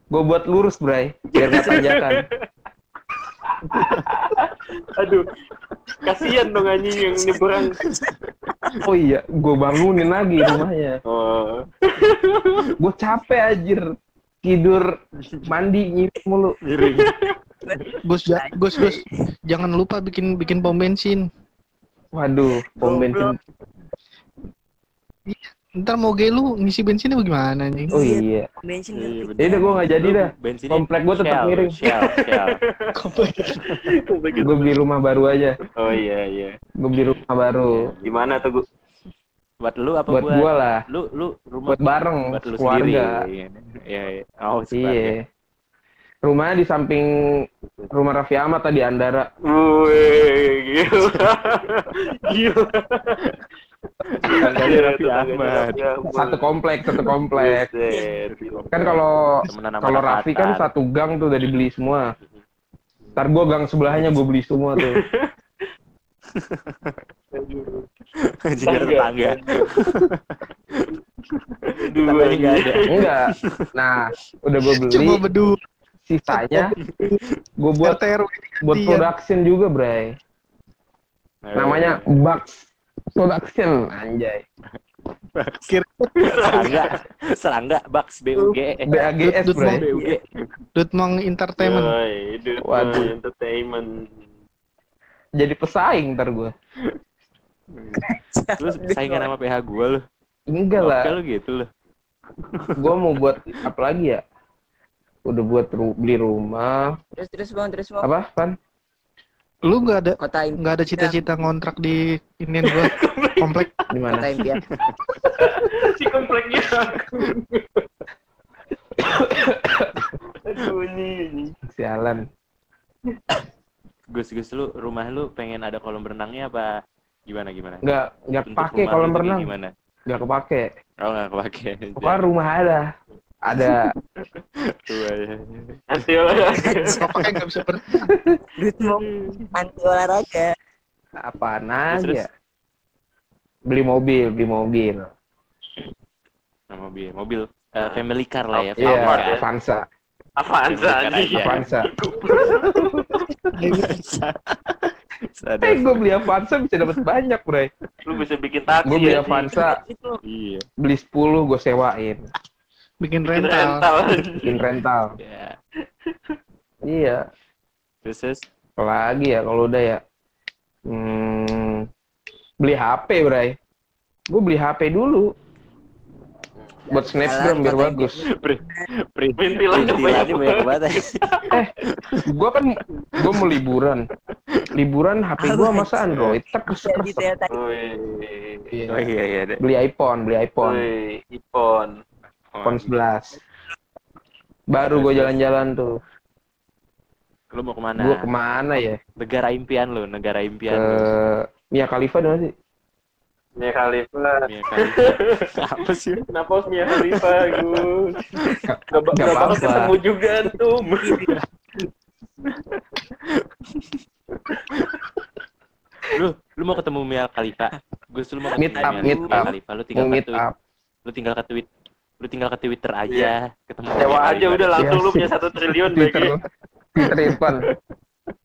C: Gua buat lurus, Bray, biar nggak tanjakan.
B: Aduh, kasihan dong anjing yang nyebrang.
C: Oh iya, gua bangunin lagi rumahnya.
B: Oh,
C: Gua capek anjir. Tidur mandi nyip mulu.
A: Gus, ja- Gus, Gus, jangan lupa bikin bikin pom bensin.
C: Waduh, pom bensin.
A: Ntar mau lu ngisi bensinnya bagaimana nih?
C: Oh iya.
E: Bensin
D: Iya,
E: kan.
D: bener.
C: Ya udah gua nggak jadi dah.
D: Bensinnya
C: Komplek gua tetap
D: Shell,
C: miring.
D: Shell, Shell.
C: Gue beli rumah baru aja.
B: oh iya iya.
C: Gue beli rumah baru.
B: Gimana tuh, Gu?
D: Buat lu apa
C: Buat
D: buat?
C: gua lah.
D: Lu lu rumah
C: Buat bareng,
D: buat lu
C: keluarga.
D: sendiri. Iya, iya. Oh.
C: Iya. Rumahnya di samping rumah Raffi Ahmad tadi Andara.
B: Wih, gila. Gila.
D: Tetangganya Raffi Ahmad.
C: Satu komplek, satu komplek. Kan kalau kalau Raffi kan satu gang tuh udah dibeli semua. Ntar gua gang sebelahnya gue beli semua tuh.
D: Jadi tetangga.
B: Aduh,
D: Tetangganya nggak ada.
C: Enggak. Nah, udah gue beli.
A: Coba bedu.
C: Sisanya gue buat buat production juga, Bray. Namanya Bugs Production, anjay.
D: serangga, serangga, Bucks BUG,
C: BAGS,
A: Dut- dut
C: Bray.
D: BUG.
A: Dutmong Entertainment.
B: Yoi, Dut
C: Waduh.
B: Entertainment.
C: Jadi pesaing ntar gue.
D: Terus saingan sama PH gue lu.
C: Enggak lah.
D: Oke lu gitu lu.
C: gue mau buat apa lagi ya udah buat ru- beli rumah
E: Terus terus bang, terus bang.
C: apa kan
A: Lu nggak ada
E: Kota impian.
A: nggak ada cita-cita ngontrak di inian gua komplek
C: di
E: Kota
C: mana
E: impian.
B: Si kompleknya. Aduh, ini.
C: sialan
D: Gus Gus lu rumah lu pengen ada kolam renangnya apa gimana gimana?
C: nggak nggak pakai kolam renang
D: Gimana?
C: nggak kepake
D: Oh nggak kepake.
C: pokoknya rumah ada ada
D: Tua, ya.
B: Nanti lah.
A: Kalau pakai nggak bisa ber
E: Duit mau anti olahraga.
C: apaan
D: Terus,
C: aja beli mobil beli mobil
D: Nah, mobil, mobil eh, family car lah ya.
C: iya
D: family car.
C: Avanza
D: Bukan
B: anjing?
D: aja.
C: Avanza
D: Ada.
C: eh gue beli Avanza bisa dapat banyak bray
B: Lu bisa bikin taksi
C: gue beli
B: ya,
C: Avanza
D: Iya.
C: beli 10 gue sewain
A: bikin
B: Bikin
A: rental.
B: rental.
C: bikin rental.
D: Ya.
C: iya.
D: Terus terus?
C: Apalagi ya kalau udah ya? Hmm, beli HP bray. Gue beli HP dulu. Buat snapgram biar bagus.
B: perintilannya banyak
D: banget.
C: gue kan gue mau liburan. Liburan HP gue masa Android
B: Wih.
D: Oh iya iya.
C: beli iPhone beli iPhone.
B: iPhone.
C: iPhone 11 baru gue jalan-jalan tuh
D: Lu mau ke mana?
C: gue ke mana ya
D: Negara impian lu, negara impian
C: ke
D: lu.
C: Mia Khalifa mana sih
B: Mia Khalifa.
D: Apa sih?
B: Kenapa harus Mia Khalifa, Gus? Gak,
C: Gak
B: gak bakal ketemu juga antum.
D: lu lu mau ketemu Mia Khalifa gus lu mau ketemu
C: Meet up,
D: Mia,
C: meet
D: Mia
C: up.
D: Khalifa lu tinggal
C: mau meet
D: tweet
C: up
D: lu tinggal ke tweet lu tinggal ke Twitter aja ketemu
B: Sewa aja udah langsung
C: Iya
B: lu punya satu triliun
C: Twitter
B: bagi.
C: Twitter Irfan.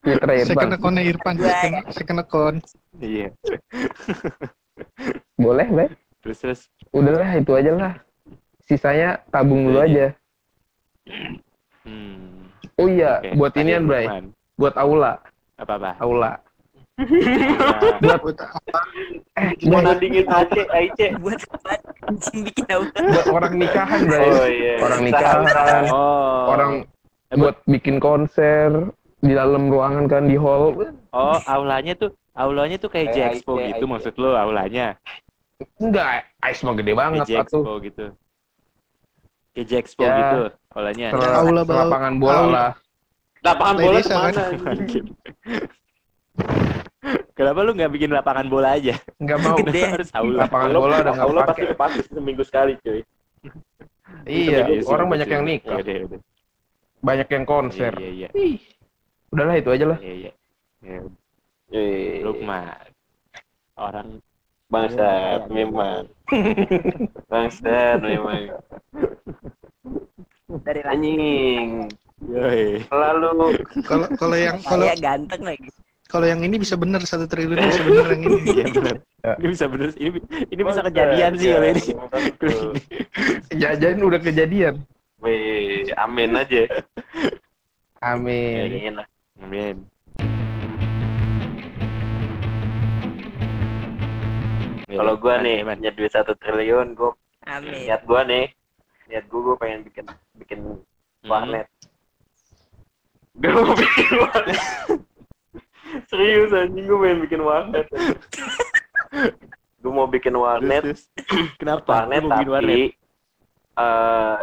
C: Twitter Irfan.
A: Second account-nya Irfan, second, second account.
D: iya.
C: Boleh baik
D: terus terus.
C: Udahlah itu aja lah. Sisanya tabung dulu aja.
D: hmm.
C: Oh iya
D: oke.
C: buat inian Bray? Buat aula.
D: Apa apa?
C: Aula
D: Ya,
A: Buat
C: eh
B: Mau nandingin Aceh, Aceh.
E: buat apa? Anjing bikin
C: buat orang nikahan Bray
B: Oh iya.
C: orang nikahan
D: oh
C: orang
D: Eh,
C: buat bikin konser di dalam ruangan kan di hall.
D: Oh, aulanya tuh aulanya tuh kayak
B: Kayak
D: J-Expo gitu maksud lo aulanya.
C: Enggak, ice mah gede
D: Kayak
C: banget atuh.
D: J-Expo gitu. Kayak J-Expo
C: Ya.
D: gitu aulanya.
A: Aula
C: lapangan bola lah.
B: Lapangan bola
A: ke
B: mana?
D: Kenapa lu nggak bikin lapangan bola aja?
C: Enggak mau.
E: Gede.
D: Harus aula.
C: Lapangan bola udah nggak
B: Aula pasti kepake seminggu sekali cuy.
C: Iya,
D: Iya sih,
C: orang banyak
D: sih.
C: yang nikah,
D: Iya, iya, iya.
C: banyak yang konser.
D: Iya, iya,
C: Ih, udahlah itu aja lah.
D: iya. iya. Ya,
B: Eh,
D: lu mah orang
B: bangsat
D: Iya, iya.
B: memang. Bangsat memang.
E: dari
B: Anjing.
D: Yoi.
B: Lalu
A: Kalau kalau yang kalau
E: ganteng lagi
A: kalau yang ini bisa bener satu triliun bisa bener yang ini.
D: Iya benar. Ini bisa bener. Ini ini bisa kejadian sih kalau ini.
C: Jajan udah kejadian.
B: Wih, amin aja.
C: Amin.
B: Amin. Kalau gua nih punya duit satu triliun, gua
E: amin
B: niat gua nih, niat gua gua pengen bikin bikin
D: Hmm.
B: warnet. Gua mau bikin warnet. Serius anjing gua pengen bikin warnet. gua mau bikin warnet.
D: Kenapa?
B: warnet
D: mau bikin
B: tapi
D: warnet?
B: eh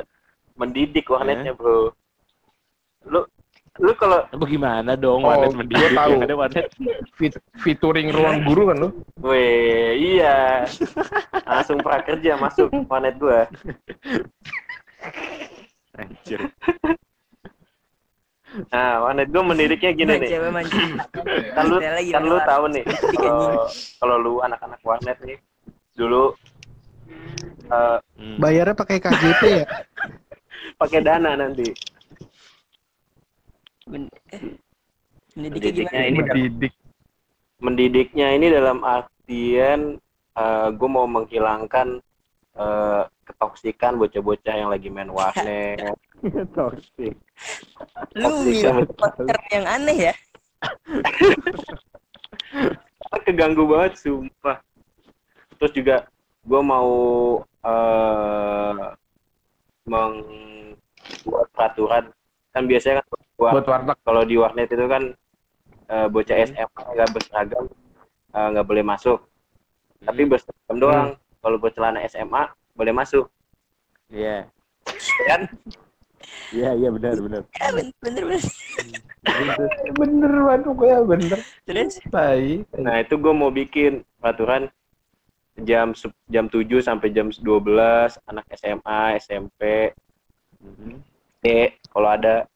B: mendidik warnetnya, Bro. Lu lu kalau
D: Apa gimana dong
C: Oh,
D: warnet mendidik
C: tahu.
D: ada warnet
C: Fit- featuring ruang guru kan lu?
B: Weh, iya. Langsung prakerja masuk warnet gua.
D: anjir
B: Nah, warnet gua mendidiknya gini nih. Kan lu, kan lu tahu nih, kalau lu anak-anak warnet nih, dulu eh,
D: Hmm.
A: Bayarnya pakai KJP ya?
B: pakai dana nanti.
E: Eh, Mendidiknya
B: ini
C: Mendidik.
B: Mendidiknya ini dalam artian eh gue mau menghilangkan eh, ketoksikan bocah-bocah yang lagi main warnet.
D: Toxic.
E: Lu konser yang aneh ya?
B: keganggu banget sumpah terus juga gue mau eh membuat peraturan kan biasanya kan
C: Buat warteg.
B: kalau di warnet itu kan eh, bocah SMA nggak berseragam eh, nggak boleh masuk tapi berseragam doang kalau bercelana SMA boleh masuk
D: Iya.
B: kan
D: Iya, iya benar, benar.
E: Ya bener bener bener.
C: Bener banget ya bener.
E: Terus
C: Tai.
B: nah itu gue mau bikin peraturan jam jam 7 sampai jam 12 anak SMA SMP
D: Mhm.
B: D kalau ada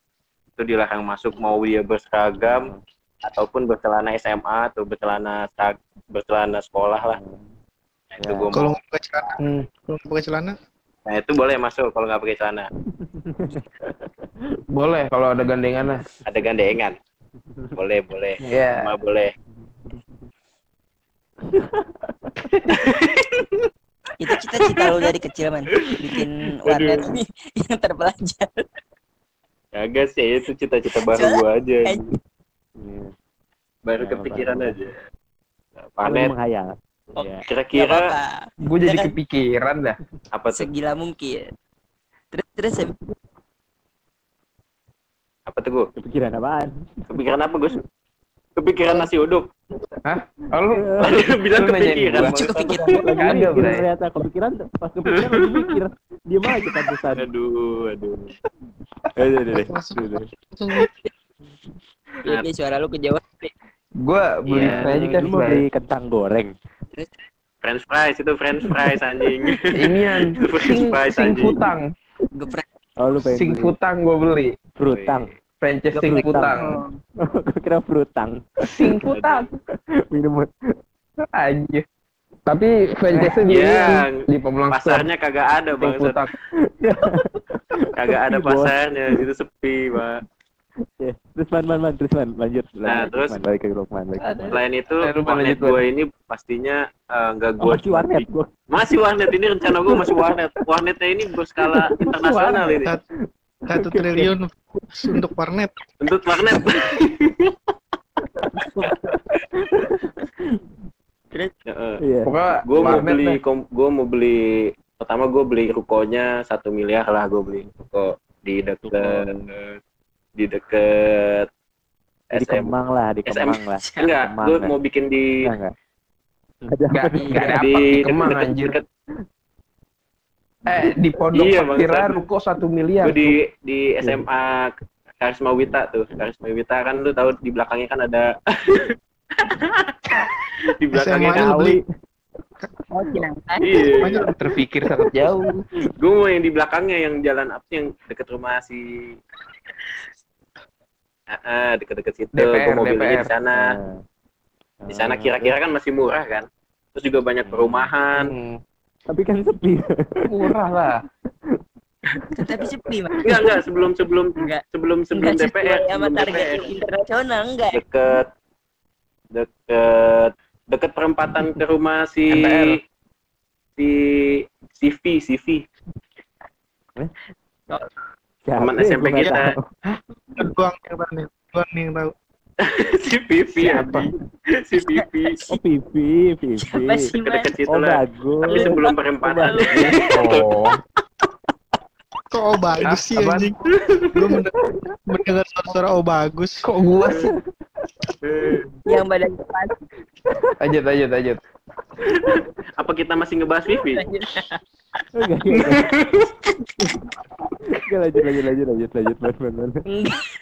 B: itu dilarang masuk mau dia berseragam ataupun bercelana SMA atau bercelana bercelana sekolah lah itu
D: Ya.
B: gua
A: Kalau
B: mau
A: nggak pakai celana,
C: Hmm.
A: kalau nggak pakai celana,
B: nah itu boleh masuk kalau nggak pakai celana
C: Boleh kalau ada gandengannya.
B: ada gandengan boleh boleh
C: Iya.
B: Semua boleh
E: itu cita-cita lu dari kecil man bikin warnet ini yang terpelajar.
B: kagak sih itu cita-cita baru gua aja
D: Iya.
B: baru
D: Ya,
B: kepikiran aja
D: Lu
B: panet
D: menghayal.
E: Oh.
D: Iya.
B: Kira-kira.
C: Gue jadi
E: Ya kan?
C: kepikiran dah.
B: apa tuh
E: Segila mungkin. Terus terus ya,
B: apa tuh gua
D: Kepikiran apaan?
B: kepikiran apa gus kepikiran nasi uduk
C: Hah? Oh, lu
B: bilang kepikiran. Bang.
E: kepikiran.
D: Lagi
C: Kagak, Bray.
D: ternyata kepikiran pas kepikiran lagi mikir. Diam aja pantesan.
B: aduh aduh
D: Aduh, aduh, aduh.
E: Iya, Pi, suara lu kejauhan.
C: Gue beli
B: Iya,
D: Lu mau
C: Bray.
D: beli kentang goreng.
B: French fries itu French fries anjing
C: Inian.
B: French
C: Sing,
B: fries
C: sing
B: anjing
C: futang.
E: Geprek.
D: Oh, lu pengen
C: Sing
D: beli
C: futang gue beli.
D: frutang.
C: Franchise sing futang.
D: Gue kira frutang.
C: Sing futang.
D: Minum
C: Aja. Tapi franchise-nya di
B: Iya,
C: ini, di Pemelang Store.
B: pasarnya kagak ada
C: Sing
B: bang kagak ada pasarnya itu sepi pak
D: Ya, terus man, man, man, terus man, lanjut.
B: Nah,
D: lanjut,
B: terus-
D: Man, balik ke Lukman, balik. ke
B: selain itu
C: mana
B: warnet
C: lanjut,
B: gue ini pastinya eh, nggak
D: Oh,
B: gue
D: masih warnet gua.
B: masih warnet ini rencana gue masih warnet warnetnya ini berskala internasional ini
A: Sat- satu triliun untuk warnet.
B: untuk warnet.
D: Iya.
C: Pokoknya
B: gue mau beli gue mau beli pertama gue beli rukonya satu miliar lah gue beli ruko di dekat di deket
D: di
B: SM
D: Kemang lah di
B: SM.
D: Kemang lah
B: enggak
D: Kemang
B: gue mau bikin di
D: enggak enggak ada
B: di
C: di Kemang
B: deket,
C: anjir.
B: deket,
C: Eh, di Pondok
B: Iya, bangsat.
C: ruko satu miliar.
B: gue di di SMA Karisma Wita tuh Karisma Wita kan lu tahu di belakangnya kan ada di belakangnya
A: SMA-nya
B: kan
A: beli.
E: Oh,
B: iya
C: terpikir sangat jauh.
B: gue mau yang di belakangnya yang jalan apa yang deket rumah si Ah, ah, deket-deket situ gue
C: DPR,
B: mau belinya
C: DPR.
B: di sana
D: Nah.
B: di sana kira-kira kan masih murah kan terus juga banyak perumahan
C: Hmm,
D: tapi kan sepi
C: murah lah.
E: Tapi sepi, Mas.
B: enggak enggak sebelum sebelum
E: Enggak.
B: sebelum sebelum
E: Enggak
B: DPR
E: sama
B: sebelum
E: target
B: DPR
E: internasional enggak.
B: deket deket deket perempatan ke rumah si
C: MPR.
B: si CV CV
D: Siapa
B: Teman
D: ya?
B: SMP
D: Gua
B: kita.
A: Doang yang tahu nih yang tahu.
B: si VV
C: Siapa?
B: anjing. si VV
D: oh Pipi Pipi
E: Siapa sih,
B: deket situ
D: oh
B: lah
D: bagus
B: tapi sebelum perempatan
C: Oh,
A: Kok oh bagus sih anjing? Gue mendengar, mendengar suara-suara oh bagus.
C: kok gua sih?
E: Yang badan depan.
C: Lanjut, lanjut, lanjut.
B: apa kita masih ngebahas
D: Enggak, enggak. Enggak, lanjut, lanjut, lanjut, lanjut, lanjut, lanjut,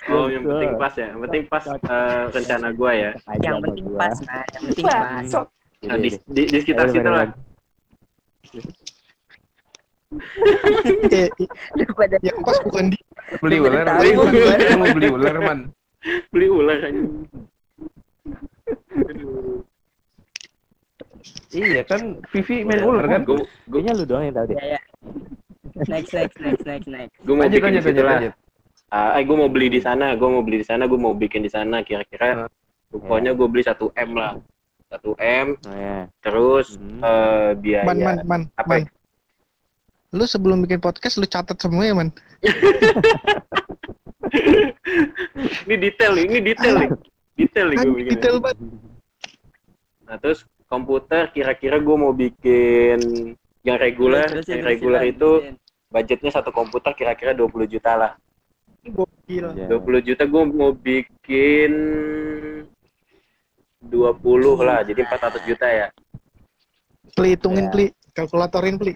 B: oh yang penting pas ya yang penting pas eh, rencana gua ya
E: Yang penting pas, nah. Yang penting pas.
B: nah, di, di, di sekitar situ lah.
A: Eh,
E: Daripada
A: yang pas bukan di
C: Beli ular, beli ular. Mau beli ular, man.
B: beli ular aja
C: Iya kan, Vivi main ular kan?
B: gue gue
D: Kayaknya lu doang yang tahu deh.
E: ya ya. Next, next, next, next, next.
B: gue mau
C: Lanjut,
B: bikin
C: lanjut, lanjut,
B: ah eh, gue mau beli di sana gue mau beli di sana gue mau bikin di sana kira-kira pokoknya gue beli 1 m lah 1 m
D: Oh ya.
B: terus
D: Hmm.
B: eh, biaya
A: man man man
B: Apa
A: man. Lu sebelum bikin podcast lu catat semua ya man.
B: ini detail nih, ini detail nih detail nih gue bikin
A: detail banget.
B: nah terus komputer kira-kira gue mau bikin yang reguler
E: Terusin,
B: yang reguler itu budgetnya satu komputer kira-kira 20 juta lah
A: Gokil.
D: Ya.
B: 20 juta gue mau bikin 20 lah jadi 400 juta ya
A: Pli hitungin
D: Ya.
A: pli, kalkulatorin pli.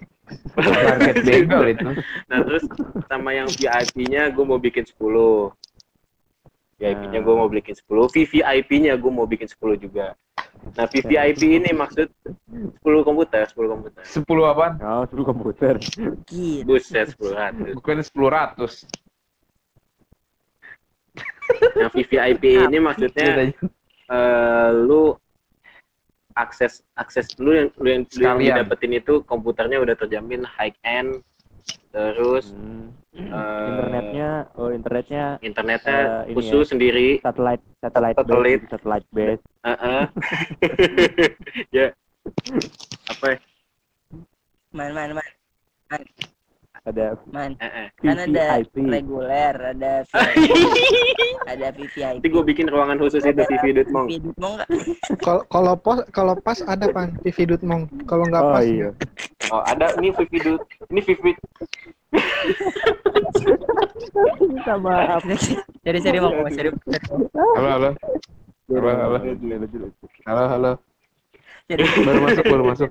B: Nah terus sama yang VIP-nya gue mau bikin 10 VIP-nya gue mau bikin 10 VVIP-nya gue mau bikin 10 juga nah VVIP ini maksud 10 komputer 10 komputer
C: 10 apaan?
D: Oh, suruh komputer.
E: Gila.
B: buset 10 ratus
C: Bukan 10 ratus.
B: nah VVIP ini maksudnya eh, lu akses akses lu yang lu yang, lu yang didapetin itu komputernya udah terjamin high end terus
D: Hmm.
B: eh,
D: Internetnya, oh internetnya
B: internetnya
D: ini
B: khusus sendiri
D: satellite satellite
B: Satelit.
D: base, satellite base.
B: Heeh. ya apa ya?
E: Man, man, man.
D: Ada
E: Man.
B: Heeh.
E: Kan ada reguler, ada VIP, ada VVIP.
B: nanti gue bikin ruangan khusus itu Dutmong
E: VIP nggak?
A: Kalau kalau pos kalau pas ada pan TV Dutmong. Kalau nggak
D: Oh
A: pas
D: iya.
B: oh ada ini Vivi Dut ini Vivi
D: Minta maaf.
E: Seri seri mau seri.
C: Halo, halo. Halo, halo. Halo, halo.
E: Seri.
C: Baru masuk, baru masuk.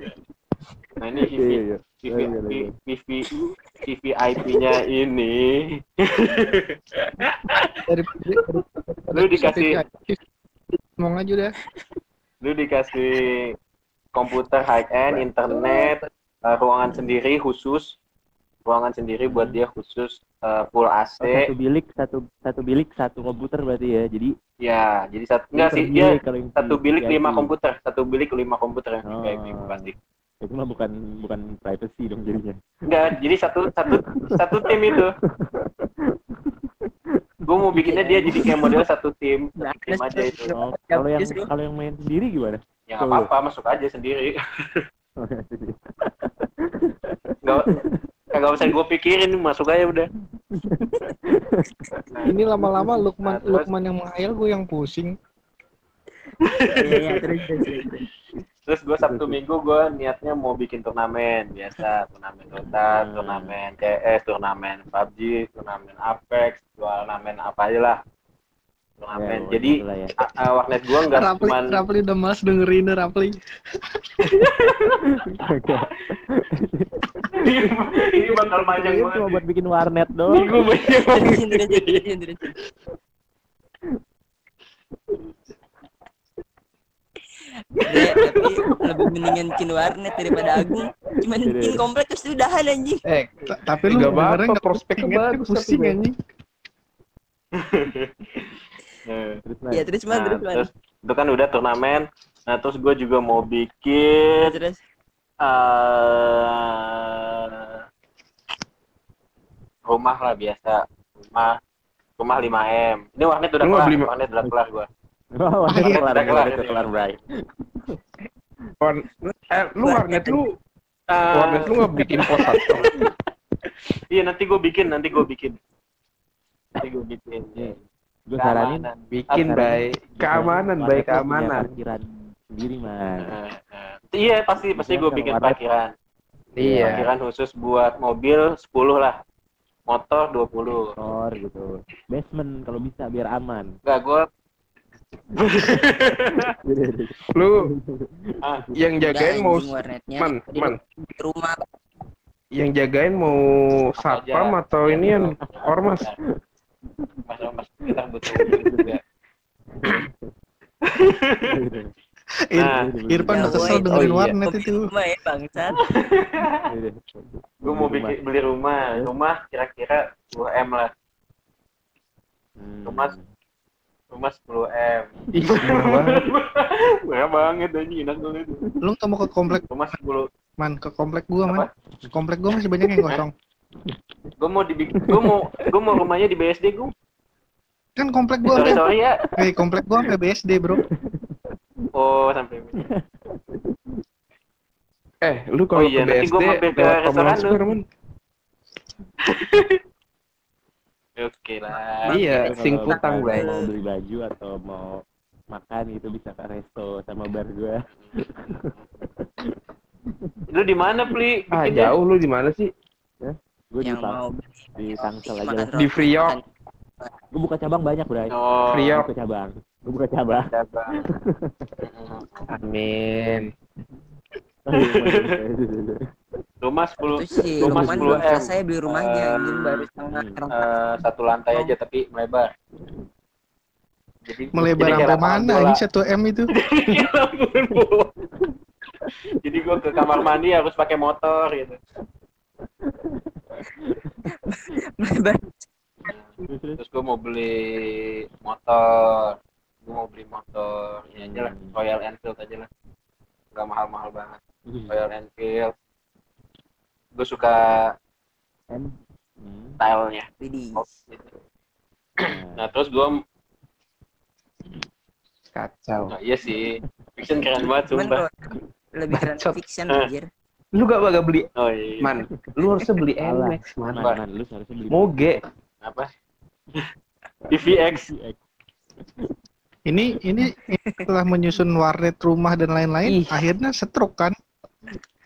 B: Nah ini
D: iya, Iya, iya, iya.
B: Vivi VVIP-nya ini
A: dari, dari,
B: Lu dikasih-
A: Dutmong aja udah.
B: lu dikasih komputer high end internet eh, ruangan sendiri khusus ruangan sendiri buat dia khusus eh, full
D: Oh,
B: AC
D: satu bilik satu satu bilik satu komputer berarti ya. Jadi
B: ya jadi satu enggak sih dia
D: bilik
B: satu bilik lima komputer satu bilik lima komputer yang
D: Oh.
B: VIP pasti
D: Itu mah bukan bukan privacy dong jadinya.
B: enggak jadi satu satu satu tim itu gue mau bikinnya dia jadi kayak model satu tim
E: Nah,
B: satu tim aja itu
D: Oh, kalau yang kalau yang main sendiri gimana?
B: ya nggak apa-apa masuk aja sendiri nggak nggak usah gue pikirin masuk aja udah Nah,
A: Ini lama-lama Lukman
B: Nah,
A: Lukman yang menghayal gue yang pusing.
E: Iya iya terus terus. Terus.
B: gue sabtu minggu gue niatnya mau bikin turnamen biasa turnamen Dota
D: Hmm.
B: turnamen CS turnamen PUBG turnamen Apex turnamen apa aja lah turnamen
D: Ya,
B: jadi
D: ya.
B: a- warnet gue nggak
A: Rapli,
B: cuman
A: Rapli udah males dengerin Rapli.
B: ini bakal panjang
D: Ini
B: banget
D: cuma buat bikin warnet doang.
B: Gue banyak
E: Bre, tapi lebih mendingan bikin warnet daripada Agung. Cuman
D: Iya,
E: bikin
D: iya.
E: komplek terus udahan anjing.
C: Eh,
A: Ta- Tapi lu
C: Nggak
A: dengernya
C: apa-apa,
A: nggak
C: prospeknya
A: pusing,
C: bagus,
A: pusing anjing.
B: Nah,
D: Terus lah.
E: Ya terus man,
B: nah,
E: terus man.
B: terus itu kan udah turnamen nah terus gue juga mau bikin
E: Terus
B: eh rumah lah biasa rumah rumah 5 m ini warnet udah kelar warnet udah kelar gue
D: Oh, warnet
A: Iya.
D: kelar,
B: Udah kelar.
D: warnet kelar, Bray.
C: Eh, lu warnet lu,
B: Eh,
C: warnet lu nggak bikin pos satu?
B: iya nanti gue bikin nanti gue bikin nanti gue bikin
D: Iya. Gue saranin.
C: Bikin baik keamanan, baik keamanan.
D: Parkiran sendiri, Man.
B: Eh, eh. iya pasti pasti gue bikin parkiran
C: Iya.
B: parkiran khusus buat mobil 10 lah motor 20
D: Motor gitu. Basement kalau bisa biar aman.
B: enggak gue
C: Lu
B: ah,
C: yang jagain
E: udah,
C: mau man, man,
E: di rumah.
C: yang jagain mau satpam atau ini kan ormas?
B: mas mas kita butuh juga Nah,
A: Irfan udah
E: Ya,
A: kesel dengerin
C: Oh, iya.
A: warnet itu.
E: rumah ya bangsat.
B: gue mau bikin beli rumah rumah kira-kira 10 m lah
D: Hmm.
B: Rumah rumah 10 m
C: Ih, murah banget.
B: anjing enak banget
A: Lu nggak mau ke komplek
B: rumah 10
A: man ke komplek gua man.
B: Apa?
A: Komplek gua masih banyak yang kosong.
B: gue mau dibikin gue mau gue mau rumahnya di BSD gue
A: Kan komplek gua
B: sorry sorry ya
A: eh, komplek gua sampai BSD, Bro.
B: oh sampai
C: Eh, lu kalau
B: Oh iya,
C: ke
B: nanti
C: BSD
B: gua mampir ke
C: lewat
B: restoran lu. Oke lah
C: Iya,
D: Kalau
C: sing
D: misalnya
C: utang, Bray.
D: Mau beli baju atau mau makan itu bisa ke resto sama bar gua.
B: lu di mana pli
C: Ah, jauh lu di mana sih?
D: Gue di,
E: mau
D: di Tangsel aja
C: Di Priok.
E: makan-
D: Gue buka cabang banyak, Bray.
B: oh
C: Priok.
D: Gue buka cabang. Gue buka cabang.
B: cabang.
C: Amin.
B: rumah 10
E: Terus si
B: Rumah
E: Roman
B: 10
E: belum
B: M.
E: selesai beli rumahnya anjing baru
D: hmm.
B: eh, satu lantai aja tapi melebar. Jadi
A: Melebar
B: jadi
A: sampai mana anjing 1 M itu?
B: Ya jadi gua ke kamar mandi harus pakai motor gitu. Terus gua mau beli motor. Gua mau beli motor. Ini aja lah
D: Hmm.
B: Royal Enfield aja lah. Nggak mahal-mahal banget. Royal Enfield. Gue suka
D: M. Hmm.
B: stylenya
E: Widih.
B: Oh, gitu.
D: Nah,
B: terus gua
C: Kacau.
B: nah, iya sih fiction keren banget sumpah
E: lebih keren
C: Bacot.
E: fiction anjir.
C: Lu gak bakal beli
B: oh iya
C: Man, lu harusnya beli. NMAX, man.
D: man, man, lu seharusnya beli
C: Moge.
B: apa PVX
A: Ini ini setelah menyusun warnet rumah dan lain-lain, akhirnya setruk kan?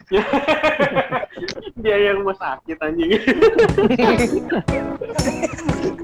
B: Biaya rumah sakit anjing.